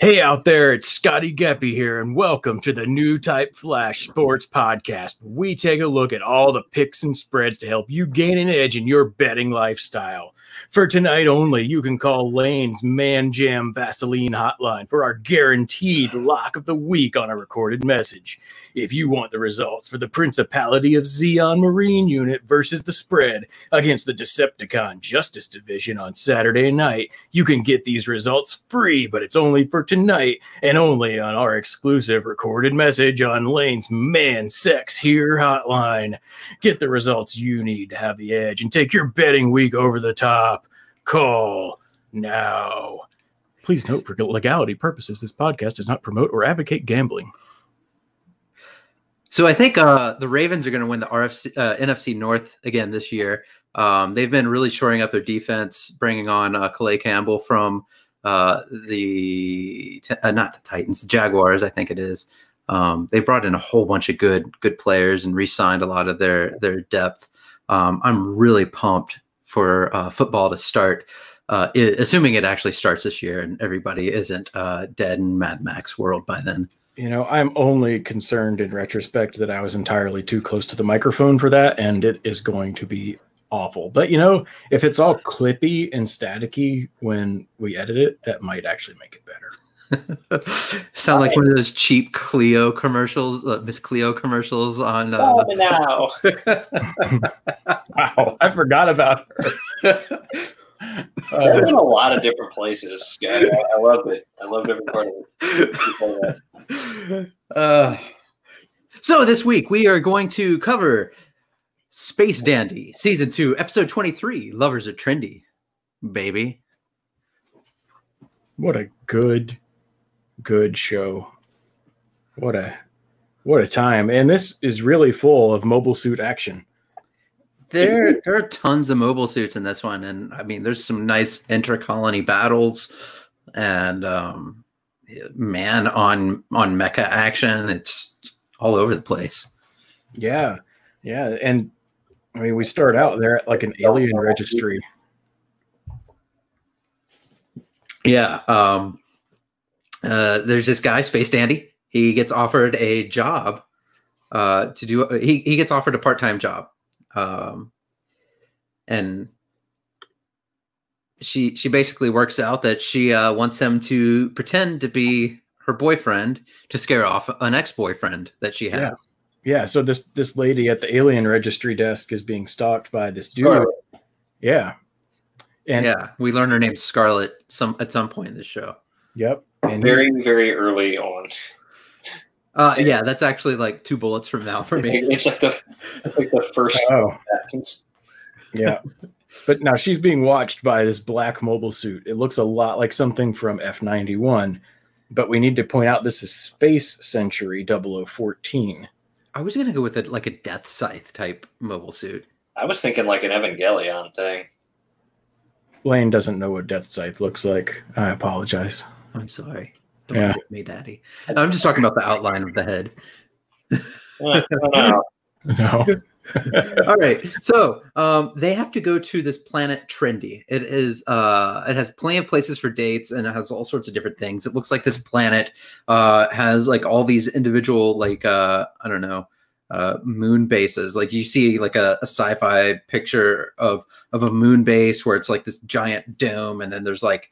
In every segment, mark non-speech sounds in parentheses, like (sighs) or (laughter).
Hey out there, it's Scotty Geppy here, and welcome to the New Type Flash Sports Podcast. We take a look at all the picks and spreads to help you gain an edge in your betting lifestyle. For tonight only, you can call Lane's Man Jam Vaseline hotline for our guaranteed lock of the week on a recorded message. If you want the results for the Principality of Zeon Marine unit versus the spread against the Decepticon Justice Division on Saturday night, you can get these results free, but it's only for tonight and only on our exclusive recorded message on Lane's Man Sex Here hotline. Get the results you need to have the edge and take your betting week over the top. Call now. Please note for legality purposes, this podcast does not promote or advocate gambling. So I think uh, the Ravens are going to win the RFC, uh, NFC North again this year. Um, they've been really shoring up their defense, bringing on uh, Calais Campbell from uh, the uh, not the Titans, the Jaguars, I think it is. Um, they brought in a whole bunch of good good players and re-signed a lot of their their depth. Um, I'm really pumped for uh, football to start, uh, it, assuming it actually starts this year and everybody isn't uh, dead in Mad Max world by then. You know, I'm only concerned in retrospect that I was entirely too close to the microphone for that, and it is going to be awful. But you know, if it's all clippy and staticky when we edit it, that might actually make it better. (laughs) Sound like one of those cheap Cleo commercials, uh, Miss Cleo commercials on. Uh... Oh, now. (laughs) (laughs) wow, I forgot about her. Uh, in a lot of different places. Yeah, I, I love it. I love every part of it. Uh, so this week we are going to cover Space Dandy, Season 2, Episode 23 Lovers Are Trendy, baby. What a good, good show. What a what a time. And this is really full of mobile suit action. There, there are tons of mobile suits in this one, and I mean, there's some nice intercolony battles, and um, man on on mecha action. It's all over the place. Yeah, yeah, and I mean, we start out there at like an alien registry. Yeah. Um, uh, there's this guy, Space Dandy. He gets offered a job uh, to do. He he gets offered a part time job, um, and she she basically works out that she uh, wants him to pretend to be her boyfriend to scare off an ex boyfriend that she has. Yeah yeah so this this lady at the alien registry desk is being stalked by this dude. Scarlet. yeah. And yeah we learn her name scarlet some at some point in the show. Yep. And very very early on. Uh yeah that's actually like two bullets from now for me. (laughs) It's like the like the first oh. seconds yeah. But now she's being watched by this black mobile suit. It looks a lot like something from f91 but we need to point out this is space century 0014 I was gonna go with a, like a Deathscythe type mobile suit. I was thinking like an Evangelion thing. Lane doesn't know what Deathscythe looks like. I apologize. I'm sorry. Don't yeah. me, daddy. No, I'm just talking about the outline of the head. (laughs) no. no. (laughs) All right. So um, they have to go to this planet Trendy. It is uh, it has plenty of places for dates and it has all sorts of different things. It looks like this planet uh, has like all these individual like uh, I don't know uh, moon bases. Like you see like a, a sci-fi picture of of a moon base where it's like this giant dome and then there's like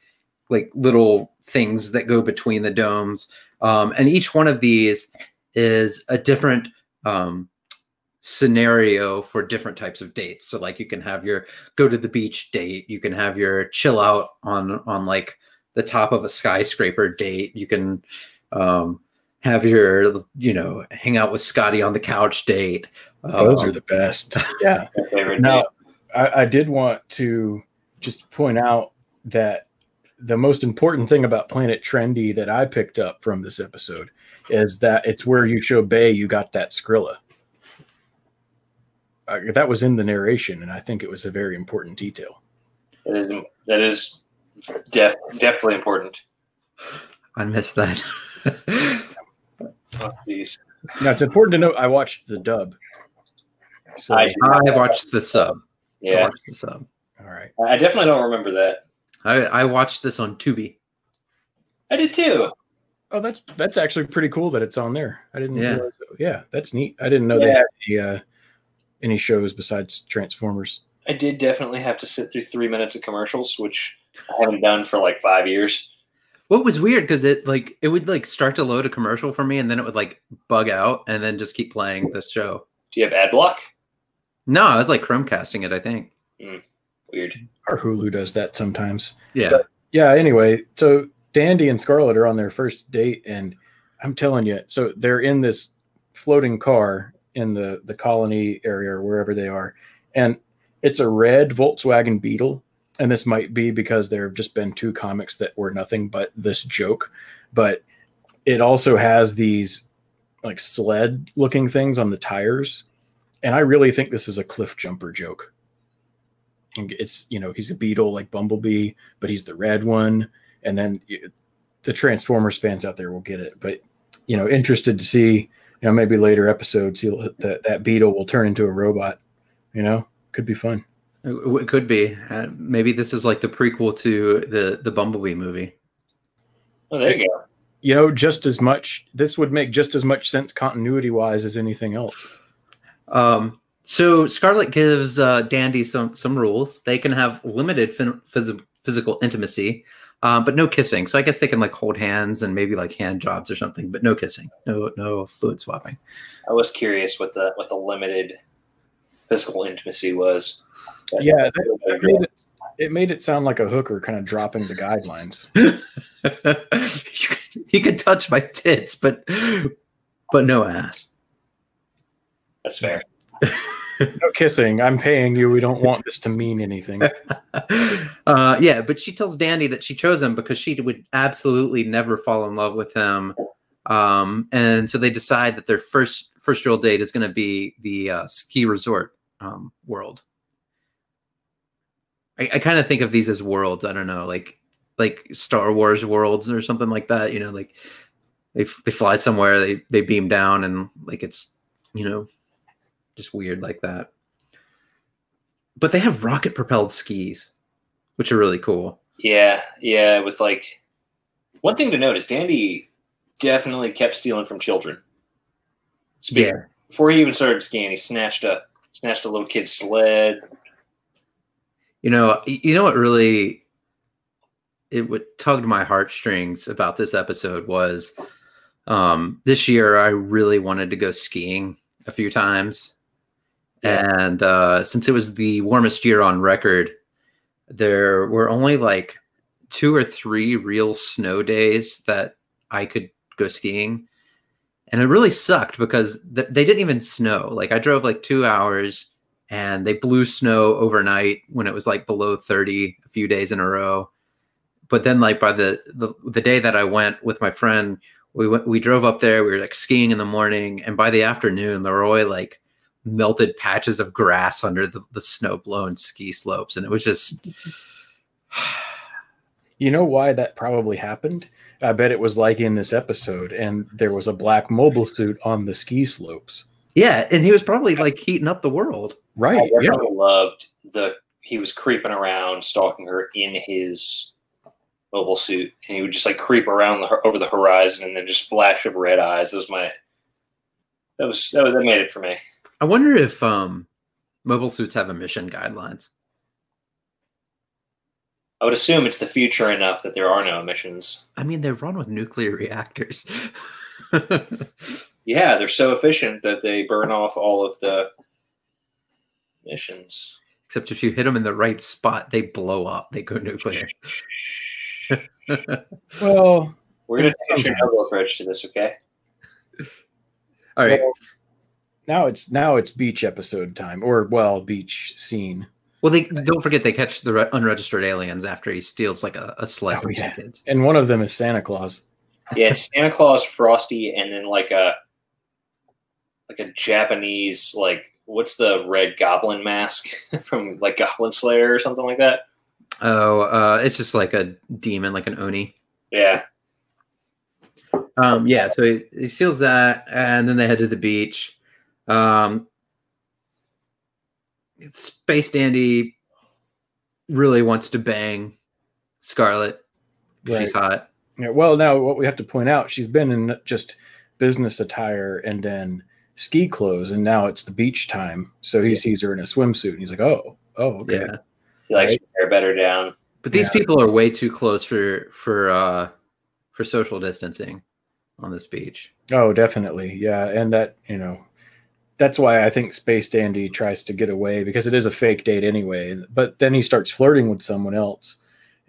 like little things that go between the domes. Um, and each one of these is a different um, scenario for different types of dates. So like you can have your go to the beach date, you can have your chill out on on like the top of a skyscraper date. You can um have your you know hang out with Scotty on the couch date. Those um, are the best. (laughs) Yeah. now, I, I did want to just point out that the most important thing about Planet Trendy that I picked up from this episode is that it's where you show Bay you got that Skrilla uh, that was in the narration, and I think it was a very important detail. That is that is def, definitely important. I missed that. oh, please. Now it's important to note I watched the dub. So I, I watched the sub. Yeah, watched the sub. All right. I definitely don't remember that. I, I watched this on Tubi. I did too. Oh, that's that's actually pretty cool that it's on there. I didn't. Yeah. realize yeah, that's neat. I didn't know they Yeah. had any, uh, any shows besides Transformers. I did definitely have to sit through three minutes of commercials, which I haven't done for like five years. What was weird because it like it would like start to load a commercial for me and then it would like bug out and then just keep playing the show. Do you have ad block? No, I was like Chromecasting it, I think. Hmm, weird. Our Hulu does that sometimes. Yeah. But- Yeah. Anyway, so Dandy and Scarlet are on their first date, and I'm telling you, so they're in this floating car in the the colony area or wherever they are, and it's a red Volkswagen Beetle. And this might be because there have just been two comics that were nothing but this joke, but it also has these like sled looking things on the tires. And I really think this is a Cliffjumper joke. And It's, you know, he's a beetle like Bumblebee, but he's the red one. And then y- the Transformers fans out there will get it. But, you know, interested to see, you know, maybe later episodes, he'll, that, that beetle will turn into a robot, you know, could be fun. It, it could be. Uh, maybe this is like the prequel to the the Bumblebee movie. Oh, there you go. You know, just as much, this would make just as much sense continuity wise as anything else. Um, so Scarlet gives uh, Dandy some some rules. They can have limited fin- phys- physical intimacy, um, but no kissing. So I guess they can like hold hands and maybe like hand jobs or something, but no kissing, no no fluid swapping. I was curious what the what the limited physical intimacy was. But- Yeah, that, that made it, it made it sound like a hooker kind of dropping the guidelines. (laughs) you, could, you could touch my tits, but but no ass. That's fair. (laughs) (laughs) No kissing. I'm paying you. We don't want this to mean anything. (laughs) uh, yeah, but she tells Dandy that she chose him because she would absolutely never fall in love with him. Um, and so they decide that their first first real date is going to be the uh, ski resort um, world. I, I kind of think of these as worlds. I don't know, like like Star Wars worlds or something like that. You know, like they they fly somewhere, they they beam down, and like it's you know just weird like that. But they have rocket propelled skis, which are really cool. Yeah, yeah. With like one thing to note is Dandy definitely kept stealing from children. Speaking, Before he even started skiing, he snatched a snatched a little kid's sled. You know, you know what really it would tugged my heartstrings about this episode was um this year I really wanted to go skiing a few times. And uh since it was the warmest year on record, there were only like two or three real snow days that I could go skiing. And it really sucked because th- they didn't even snow. Like I drove like 2 hours and they blew snow overnight when it was like below 30 a few days in a row but then like by the the, the day that i went with my friend we went we drove up there we were like skiing in the morning and by the afternoon there were only like melted patches of grass under the, the snow blown ski slopes and it was just (sighs) You know why that probably happened? I bet it was like in this episode, and there was a black mobile suit on the ski slopes. yeah and he was probably like heating up the world I Right. Yeah. loved the he was creeping around, stalking her in his mobile suit, and he would just like creep around the, over the horizon and then just flash of red eyes. That was my that was that, was, that made it for me. I wonder if um mobile suits have emission guidelines I would assume it's the future enough that there are no emissions. i mean they run with nuclear reactors (laughs) Yeah, they're so efficient that they burn off all of the emissions. except if you hit them in the right spot they blow up they go nuclear (laughs) (laughs) Well, We're gonna take a Chernobyl approach to this, okay? all right well, now it's now it's beach episode time, or well, beach scene. Well, they don't forget they catch the re- unregistered aliens after he steals like a, a sled Oh, from yeah. kids. And one of them is Santa Claus. Yeah, Santa Claus, Frosty, and then like a like a Japanese like what's the red goblin mask (laughs) from like Goblin Slayer or something like that? Oh, uh, it's just like a demon, like an oni. Yeah. Um, yeah, so he, he steals that, and then they head to the beach. Um, Space Dandy really wants to bang Scarlet. She's hot. Yeah, well, now what we have to point out, she's been in just business attire and then ski clothes, and now it's the beach time. So he sees her in a swimsuit, and he's like, "Oh, oh, okay." Yeah. He likes Right. her better down. But these Yeah. people are way too close for for uh for social distancing on this beach. Oh, definitely. Yeah. And that, you know, that's why I think Space Dandy tries to get away because it is a fake date anyway. But then he starts flirting with someone else.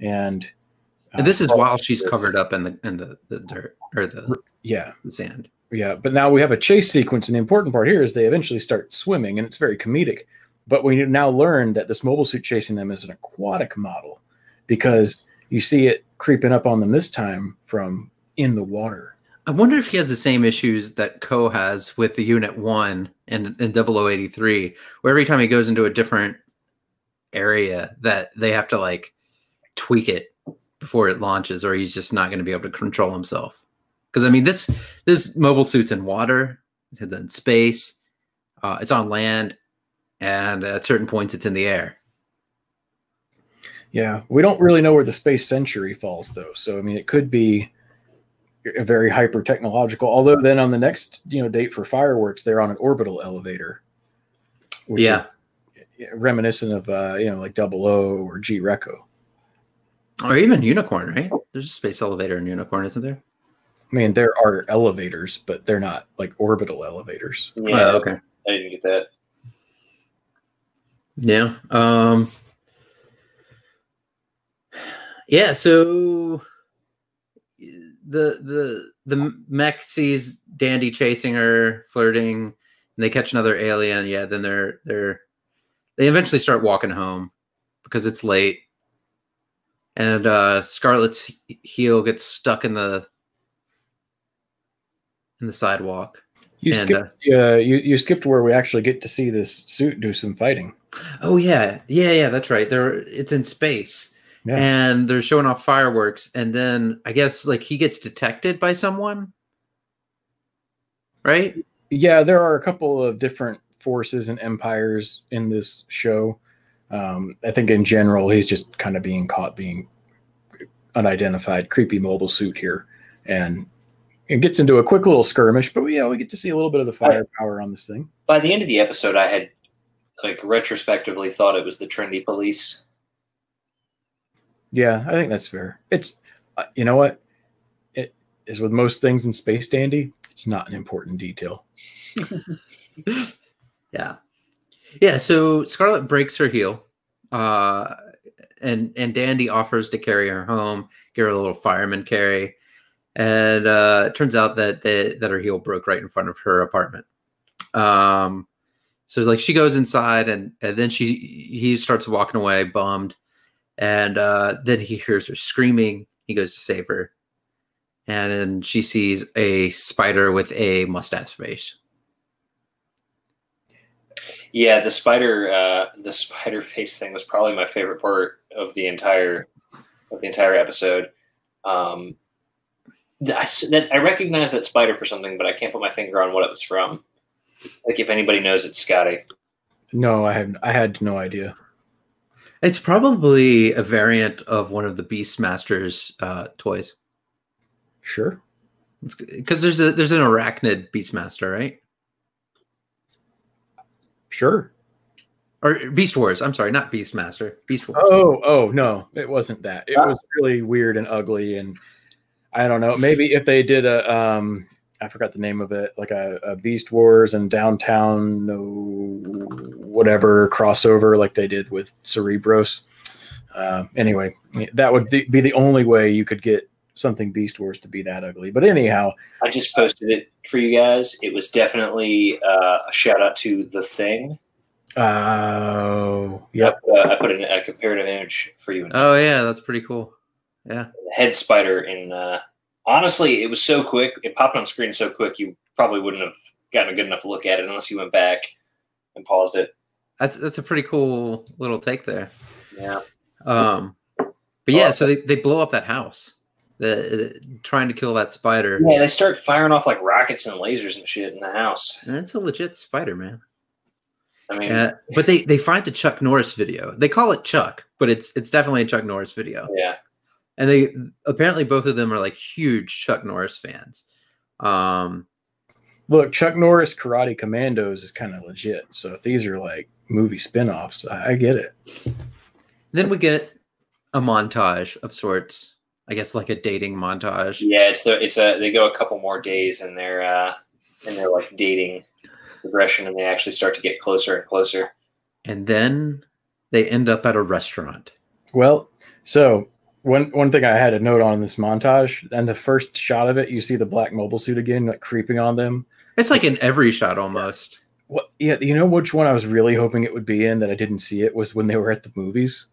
And, And this is uh, while she's this- covered up in the in the, the dirt or the, Yeah. the sand. Yeah. But now we have a chase sequence. And the important part here is they eventually start swimming and it's very comedic. But we now learn that this mobile suit chasing them is an aquatic model because you see it creeping up on them this time from in the water. I wonder if he has the same issues that Ko has with the Unit One and in 0083, where every time he goes into a different area, that they have to like tweak it before it launches, or he's just not going to be able to control himself. Because I mean, this this mobile suit's in water, it's in space, uh, it's on land, and at certain points, it's in the air. Yeah, we don't really know where the space century falls though. So I mean, it could be very hyper technological. Although then on the next you know date for fireworks, they're on an orbital elevator. which yeah, reminiscent of uh, you know like Double O or G Reco. or even Unicorn, right? There's a space elevator in Unicorn, isn't there? I mean, there are elevators, but they're not like orbital elevators. Yeah, Oh, okay. I didn't get that. Yeah. Um Yeah, so the the the mech sees Dandy chasing her, flirting, and they catch another alien. Yeah, then they're they're they eventually start walking home because it's late. And uh Scarlet's heel gets stuck in the in the sidewalk. You And, skipped, uh, you you skipped where we actually get to see this suit do some fighting. Oh yeah, yeah, yeah. That's right. They're it's in space, Yeah. and they're showing off fireworks, and then I guess like he gets detected by someone, right? yeah, there are a couple of different forces and empires in this show. Um, I think in general, he's just kind of being caught being unidentified, creepy mobile suit here, and it gets into a quick little skirmish. But yeah, we get to see a little bit of the firepower on this thing. By the end of the episode, I had like retrospectively thought it was the trendy police. Yeah, I think that's fair. It's uh, you know what it is with most things in Space Dandy. It's not an important detail. (laughs) Yeah, yeah. So Scarlet breaks her heel, uh, and and Dandy offers to carry her home, give her a little fireman carry, and uh, it turns out that the, that her heel broke right in front of her apartment. Um, so like she goes inside, and and then she he starts walking away, bummed, and uh, then he hears her screaming. He goes to save her, and then she sees a spider with a mustache face. Yeah, the spider, uh, the spider face thing was probably my favorite part of the entire of the entire episode. Um, th- that, I recognize that spider for something, but I can't put my finger on what it was from. Like, if anybody knows, it's Scotty. No, I had I had no idea. It's probably a variant of one of the Beastmasters uh, toys. Sure. Because there's a there's an arachnid Beastmaster, right? Sure. Or Beast Wars. I'm sorry, not Beastmaster. Beast Wars. Oh, oh no, it wasn't that. It was really weird and ugly, and I don't know. Maybe if they did a, um, I forgot the name of it, like a, a Beast Wars and Downtown, no, whatever crossover, like they did with Cerebros. Uh, anyway, that would be be the only way you could get something Beast Wars to be that ugly. But anyhow, I just posted it for you guys. It was definitely uh, a shout out to the thing. oh, yep. Uh, I put in a comparative image for you. Oh yeah, that's pretty cool. Yeah. head spider in uh honestly it was so quick it popped on screen so quick you probably wouldn't have gotten a good enough look at it unless you went back and paused it That's that's a pretty cool little take there. yeah Um but yeah, so they, they blow up that house. The, uh, trying to kill that spider. yeah they start firing off like rockets and lasers and shit in the house And it's a legit spider, man. i mean Uh, but they they find the Chuck Norris video. They call it Chuck, but it's it's definitely a Chuck Norris video. yeah and they apparently both of them are like huge Chuck Norris fans. Um, Look, Chuck Norris Karate Commandos is kind of legit. So if these are like movie spin-offs, I, I get it. then we get a montage of sorts. I guess like a dating montage. Yeah, it's the it's a they go a couple more days and they're uh and they're like dating progression and they actually start to get closer and closer. And then they end up at a restaurant. Well, so one one thing I had a note on in this montage, and the first shot of it, you see the black mobile suit again, like creeping on them. It's like in every shot almost. What? Yeah, you know which one I was really hoping it would be in that I didn't see it was when they were at the movies.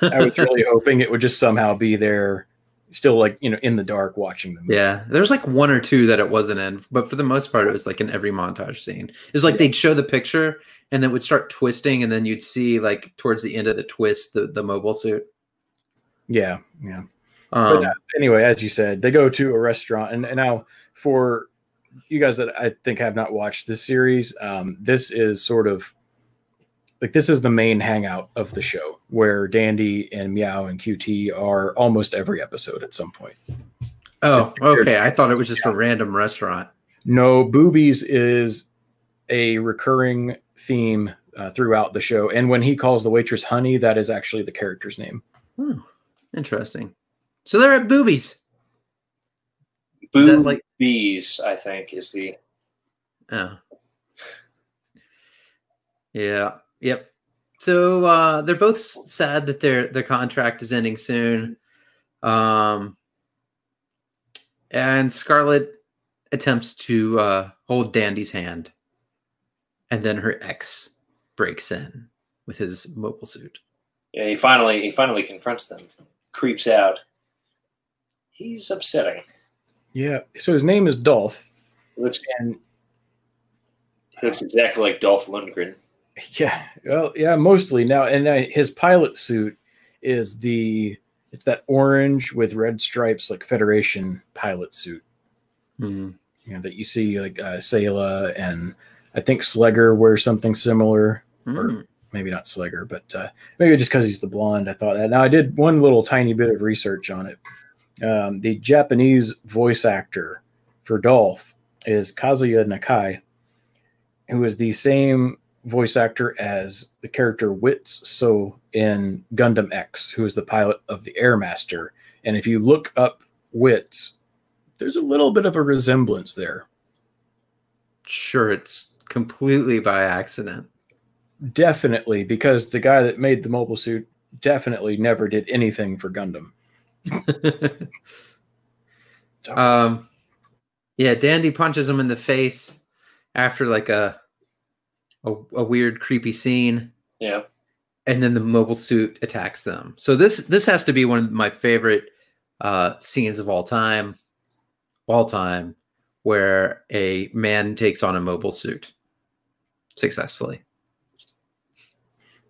I was (laughs) really hoping it would just somehow be there, still like you know in the dark watching them. Yeah, there's like one or two that it wasn't in, but for the most part, it was like in every montage scene. It was like they'd show the picture and then it would start twisting, and then you'd see like towards the end of the twist the the mobile suit. Yeah, yeah. Um, but uh, anyway, as you said, they go to a restaurant, and, and now for you guys that I think have not watched this series, um, this is sort of like this is the main hangout of the show, where Dandy and Meow and QT are almost every episode at some point. oh, okay. I thought it was just a random restaurant. No, boobies is a recurring theme uh, throughout the show, and when he calls the waitress honey, that is actually the character's name. Hmm, interesting. So they're at boobies. That like- Boobies, I think, is the Oh. Yeah. Yep. So uh, they're both sad that their their contract is ending soon. Um, and Scarlett attempts to uh, hold Dandy's hand, and then her ex breaks in with his mobile suit. yeah, he finally he finally confronts them, creeps out. He's upsetting. Yeah. So his name is Dolph, He looks, and looks exactly like Dolph Lundgren. (laughs) Yeah, well, yeah, mostly now. And uh, his pilot suit is the it's that orange with red stripes, like Federation pilot suit. Hmm. You know that you see like uh, Sayla and I think Sleggar wear something similar. Hmm. Maybe not Sleggar, but uh, maybe just because he's the blonde. I thought that. Now I did one little tiny bit of research on it. Um, the Japanese voice actor for Dolph is Kazuya Nakai, who is the same voice actor as the character Witz Sou in Gundam X, who is the pilot of the Airmaster. And if you look up Witz, there's a little bit of a resemblance there. Sure, it's completely by accident. Definitely, because the guy that made the mobile suit definitely never did anything for Gundam. (laughs) So, Um, yeah, Dandy punches him in the face after like a a, a weird, creepy scene, Yeah, and then the mobile suit attacks them. So this this has to be one of my favorite uh, scenes of all time, all time, where a man takes on a mobile suit successfully.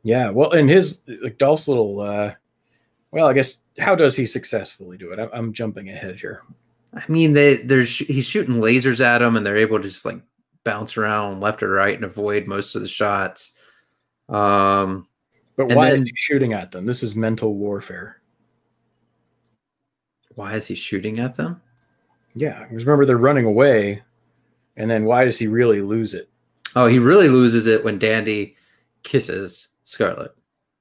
Yeah, well, and his like Dolph's little, uh, well, I guess how does he successfully do it? I'm, I'm jumping ahead here. I mean, they there's he's shooting lasers at them, and they're able to just like bounce around left or right and avoid most of the shots. Um, But why is he shooting at them? This is mental warfare. why is he shooting at them? Yeah, because remember they're running away, and then why does he really lose it? Oh, he really loses it when Dandy kisses Scarlet.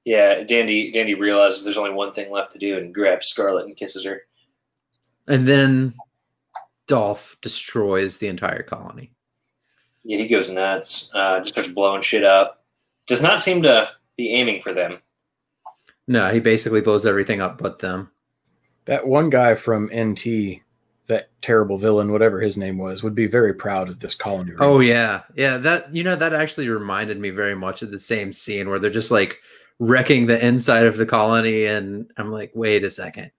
yeah. Dandy Dandy realizes there's only one thing left to do and grabs Scarlet and kisses her. And then Dolph destroys the entire colony. Yeah, he goes nuts. Uh, just starts blowing shit up. Does not seem to be aiming for them. No, he basically blows everything up but them. That one guy from NT, that terrible villain, whatever his name was, would be very proud of this colony. Oh yeah. Yeah, that you know that actually reminded me very much of the same scene where they're just like wrecking the inside of the colony and I'm like, "Wait a second.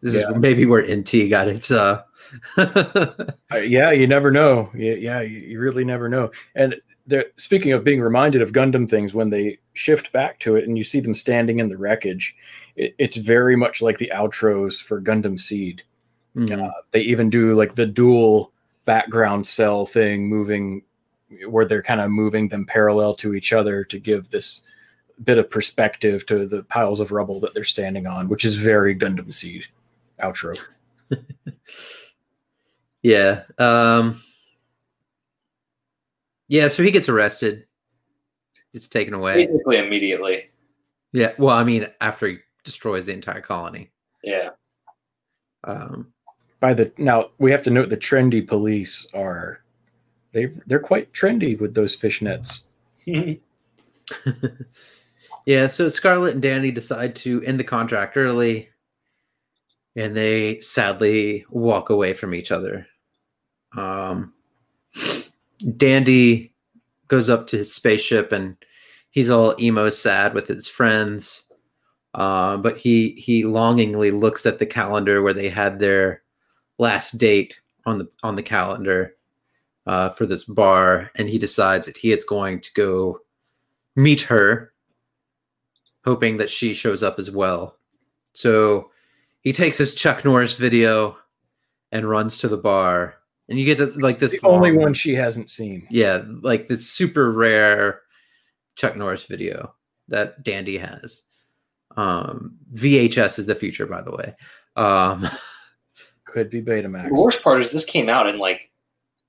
This Yeah. is maybe where NT got its uh (laughs) Uh, yeah, you never know. Yeah, yeah, you, you really never know. And they're, speaking of being reminded of Gundam things, when they shift back to it and you see them standing in the wreckage, it, it's very much like the outros for Gundam Seed. Mhm. Uh, they even do like the dual background cell thing, moving where they're kind of moving them parallel to each other to give this bit of perspective to the piles of rubble that they're standing on, which is very Gundam Seed. outro. (laughs) Yeah. Um Yeah, so he gets arrested. It's taken away. Basically, immediately. Yeah. Well, I mean, after he destroys the entire colony. Yeah. Um By the now, we have to note the trendy police are they they're quite trendy with those fishnets. (laughs) yeah, so Scarlet and Danny decide to end the contract early and they sadly walk away from each other. Um, Dandy goes up to his spaceship and he's all emo sad with his friends. Uh, but he he longingly looks at the calendar where they had their last date on the on the calendar uh, for this bar, and he decides that he is going to go meet her, hoping that she shows up as well. So he takes his Chuck Norris video and runs to the bar, and you get the, like this the only one she hasn't seen. yeah, like this super rare Chuck Norris video that Dandy has. Um, VHS is the future, by the way. Um, (laughs) Could be Betamax. The worst part is this came out in like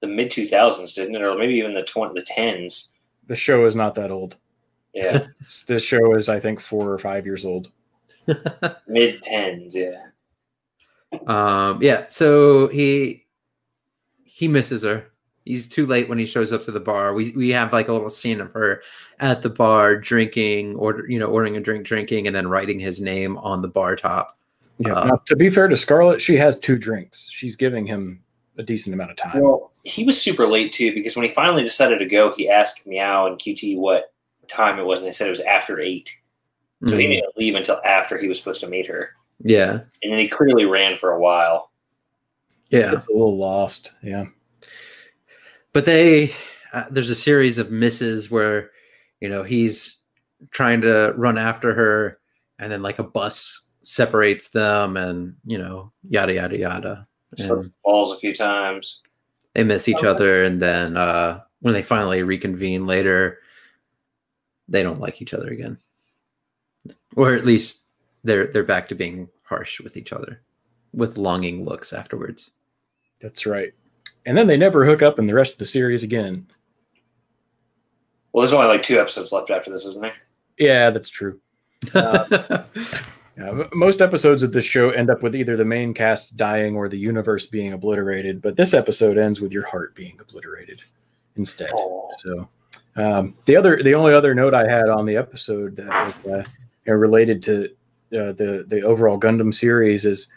the mid 2000s, didn't it? Or maybe even the 20, the 10s. The show is not that old. Yeah. (laughs) This show is, I think, four or five years old. (laughs) mid 10s. Yeah. um, yeah, so he he misses her. He's too late when he shows up to the bar. We we have like a little scene of her at the bar drinking, order you know, ordering a drink, drinking, and then writing his name on the bar top. Yeah. Uh, now, to be fair to Scarlett, she has two drinks. She's giving him a decent amount of time. Well, he was super late too because when he finally decided to go, he asked Meow and QT what time it was, and they said it was after eight. So he Mhm. didn't leave until after he was supposed to meet her. Yeah, And then he clearly ran for a while. yeah. It's a little lost. Yeah. but they uh, there's a series of misses where you know he's trying to run after her and then like a bus separates them and you know yada yada yada and falls a few times. they miss each other and then uh when they finally reconvene later they don't like each other again or at least they're they're back to being harsh with each other with longing looks afterwards That's right. And then they never hook up in the rest of the series again. Well, there's only like two episodes left after this, isn't there? Yeah, that's true. (laughs) Yeah, most episodes of this show end up with either the main cast dying or the universe being obliterated, but this episode ends with your heart being obliterated instead. Oh. So, um, the other, the only other note I had on the episode that was uh, related to uh, the the overall Gundam series is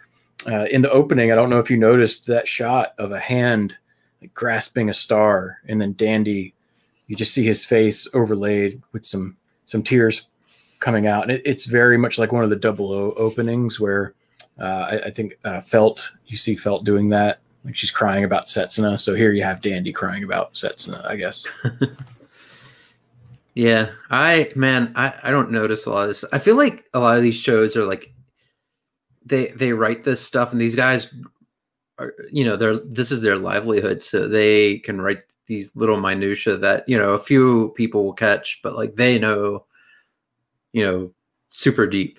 uh, in the opening. I don't know if you noticed that shot of a hand like, grasping a star, and then Dandy, you just see his face overlaid with some some tears coming out, and it, it's very much like one of the Double O openings where uh, I, I think uh, Feldt you see Feldt doing that. Like she's crying about Setsuna. So here you have Dandy crying about Setsuna, I guess. (laughs) Yeah, I man, I I don't notice a lot of this. I feel like a lot of these shows are like they they write this stuff and these guys are you know, they're this is their livelihood so they can write these little minutia that, you know, a few people will catch but like they know you know, super deep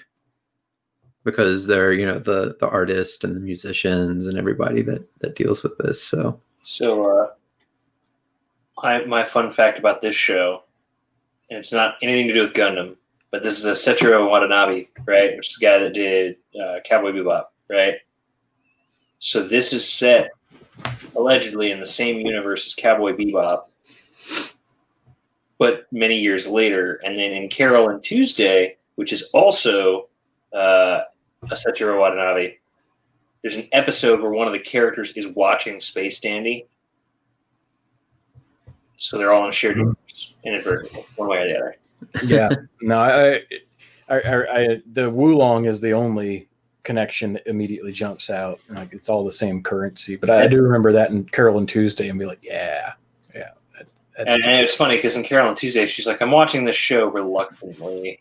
because they're, you know, the the artist and the musicians and everybody that that deals with this. So, So, uh, my, my fun fact about this show, and it's not anything to do with Gundam, but this is a Setro Watanabe, right? Which is the guy that did uh, Cowboy Bebop, right? So this is set allegedly in the same universe as Cowboy Bebop, but many years later. And then in Carol and Tuesday, which is also uh, a Setro Watanabe, there's an episode where one of the characters is watching Space Dandy. So they're all in a shared universe, inadvertently, one way or the other. yeah (laughs) no I, I, I, I the woolong is the only connection that immediately jumps out like it's all the same currency but i, I do remember that in carol and tuesday and be like yeah yeah that, that's And, and it's funny because in Carol and Tuesday, she's like, I'm watching this show reluctantly.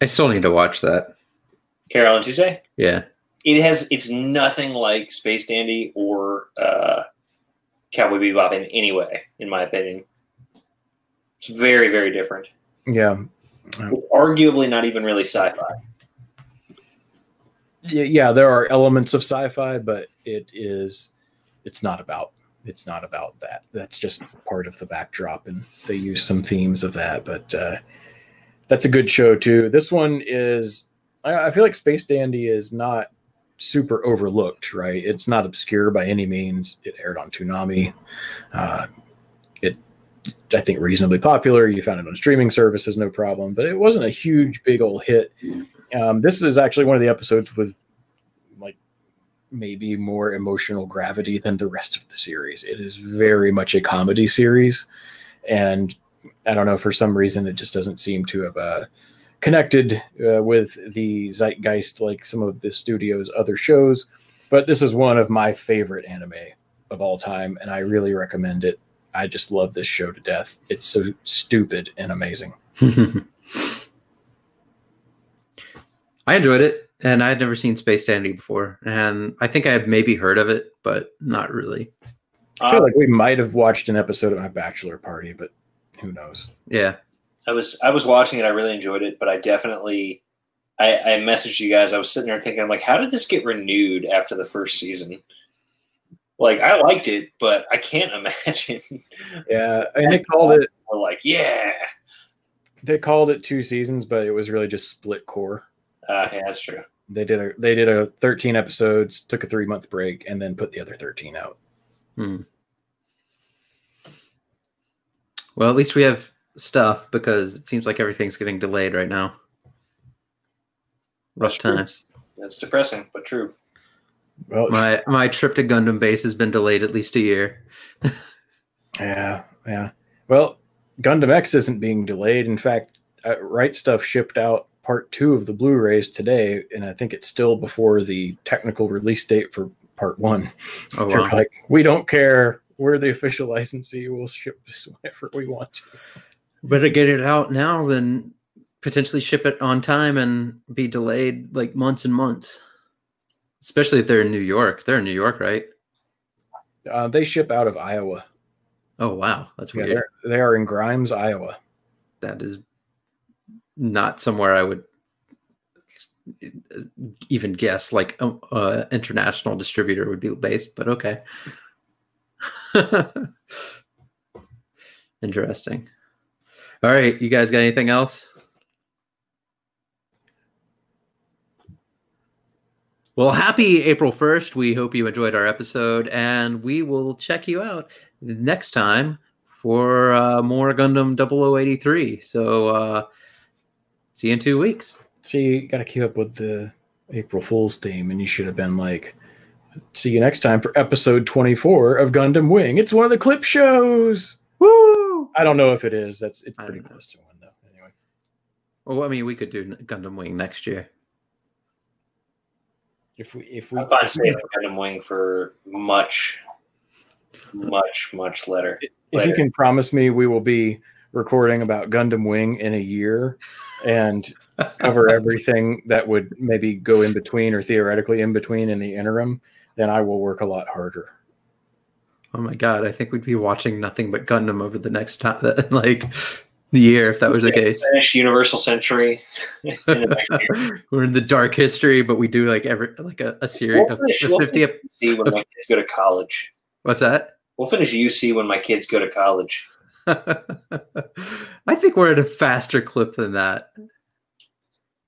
I still need to watch that. Carol and Tuesday? Yeah. It has, it's nothing like Space Dandy or uh, Cowboy Bebop in any way, in my opinion. It's very, very different. yeah Arguably not even really sci fi. yeah, there are elements of sci-fi, but it is it's not about it's not about that. That's just part of the backdrop, and they use some themes of that. But uh, that's a good show too. This one is I, I feel like Space Dandy is not super overlooked, right? It's not obscure by any means. It aired on Toonami. Uh, it I think reasonably popular. You found it on streaming services, no problem. But it wasn't a huge, big old hit. Um, this is actually one of the episodes with maybe more emotional gravity than the rest of the series. It is very much a comedy series, and I don't know for some reason it just doesn't seem to have uh, connected uh, with the zeitgeist like some of the studio's other shows. But this is one of my favorite anime of all time, and I really recommend it. I just love this show to death. It's so stupid and amazing. (laughs) I enjoyed it, and I had never seen Space Dandy before, and I think I had maybe heard of it, but not really. I feel Uh, like we might have watched an episode at my bachelor party, but who knows? Yeah, I was I was watching it. I really enjoyed it, but I definitely I, I messaged you guys. I was sitting there thinking, I'm like, how did this get renewed after the first season? Like I liked it, but I can't (laughs) imagine. Yeah, and they called it We're like, yeah, they called it two seasons, but it was really just split cour. uh, yeah, that's true. They did a they did a 13 episodes, took a three month break, and then put the other 13 out. Hmm. Well, at least we have stuff because it seems like everything's getting delayed right now. Rough That's times. That's depressing, but true. Well, My my trip to Gundam base has been delayed at least a year. (laughs) yeah, yeah. Well, Gundam X isn't being delayed. In fact, uh, Right Stuf shipped out part two of the Blu-rays today, and I think it's still before the technical release date for part one. Oh wow. like, we don't care. We're the official licensee. We'll ship this (laughs) whenever we want to. Better get it out now than potentially ship it on time and be delayed like months and months. Especially if they're in New York. They're in New York, right? Uh, they ship out of Iowa. Oh wow, that's Yeah, weird. they're, they are in Grimes, Iowa. that is not somewhere I would even guess like a, a international distributor would be based, but okay. (laughs) Interesting. All right, you guys got anything else? Well, happy April 1st. We hope you enjoyed our episode, and we will check you out next time for uh, more Gundam 0083. So, uh, see you in two weeks. See, you got to keep up with the April Fool's theme, and you should have been like, "See you next time for episode twenty-four of Gundam Wing." It's one of the clip shows. Woo! I don't know if it is. That's it's pretty close to one though. Anyway, Well, I mean, we could do Gundam Wing next year. if we if we I'm fine saving Gundam Wing for much, much, much later. if you can promise me we will be recording about Gundam Wing in a year and cover (laughs) everything that would maybe go in between or theoretically in between in the interim, then I will work a lot harder. Oh my god, I think we'd be watching nothing but Gundam over the next time, (laughs) like the year, if that was the case. Universal Century. (laughs) in the next year. We're in the dark history, but we do like every like a, a series We'll of finish- the we'll 50 ep- UC when my kids go to college. What's that? We'll finish UC when my kids go to college. (laughs) I think we're at a faster clip than that.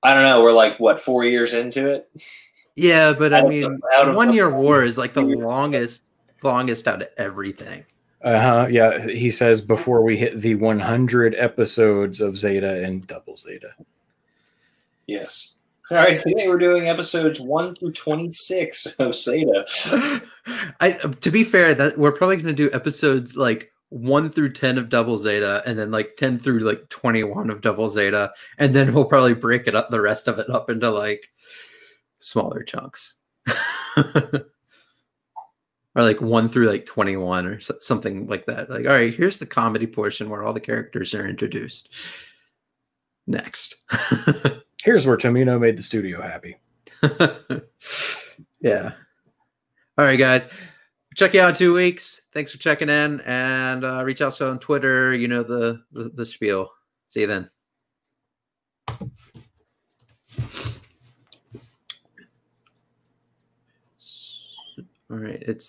I don't know. We're like what four years into it. Yeah, but I Out of mean, the- out one year war is like the longest, longest out of everything. Uh huh. Yeah, he says before we hit the 100 episodes of Zeta and Double Zeta. Yes. All right. Today we're doing episodes one through twenty-six of Zeta. (laughs) I to be fair, that we're probably going to do episodes like one through ten of Double Zeta, and then like ten through like twenty-one of Double Zeta, and then we'll probably break it up, the rest of it up into like smaller chunks, (laughs) or like one through like twenty-one or something like that. Like, all right, here's the comedy portion where all the characters are introduced. Next. (laughs) Here's where Tomino made the studio happy. (laughs) yeah. All right, guys check you out in two weeks. Thanks for checking in and uh, reach out to on Twitter. You know the, the, the spiel. See you then. All right, it's. Uh,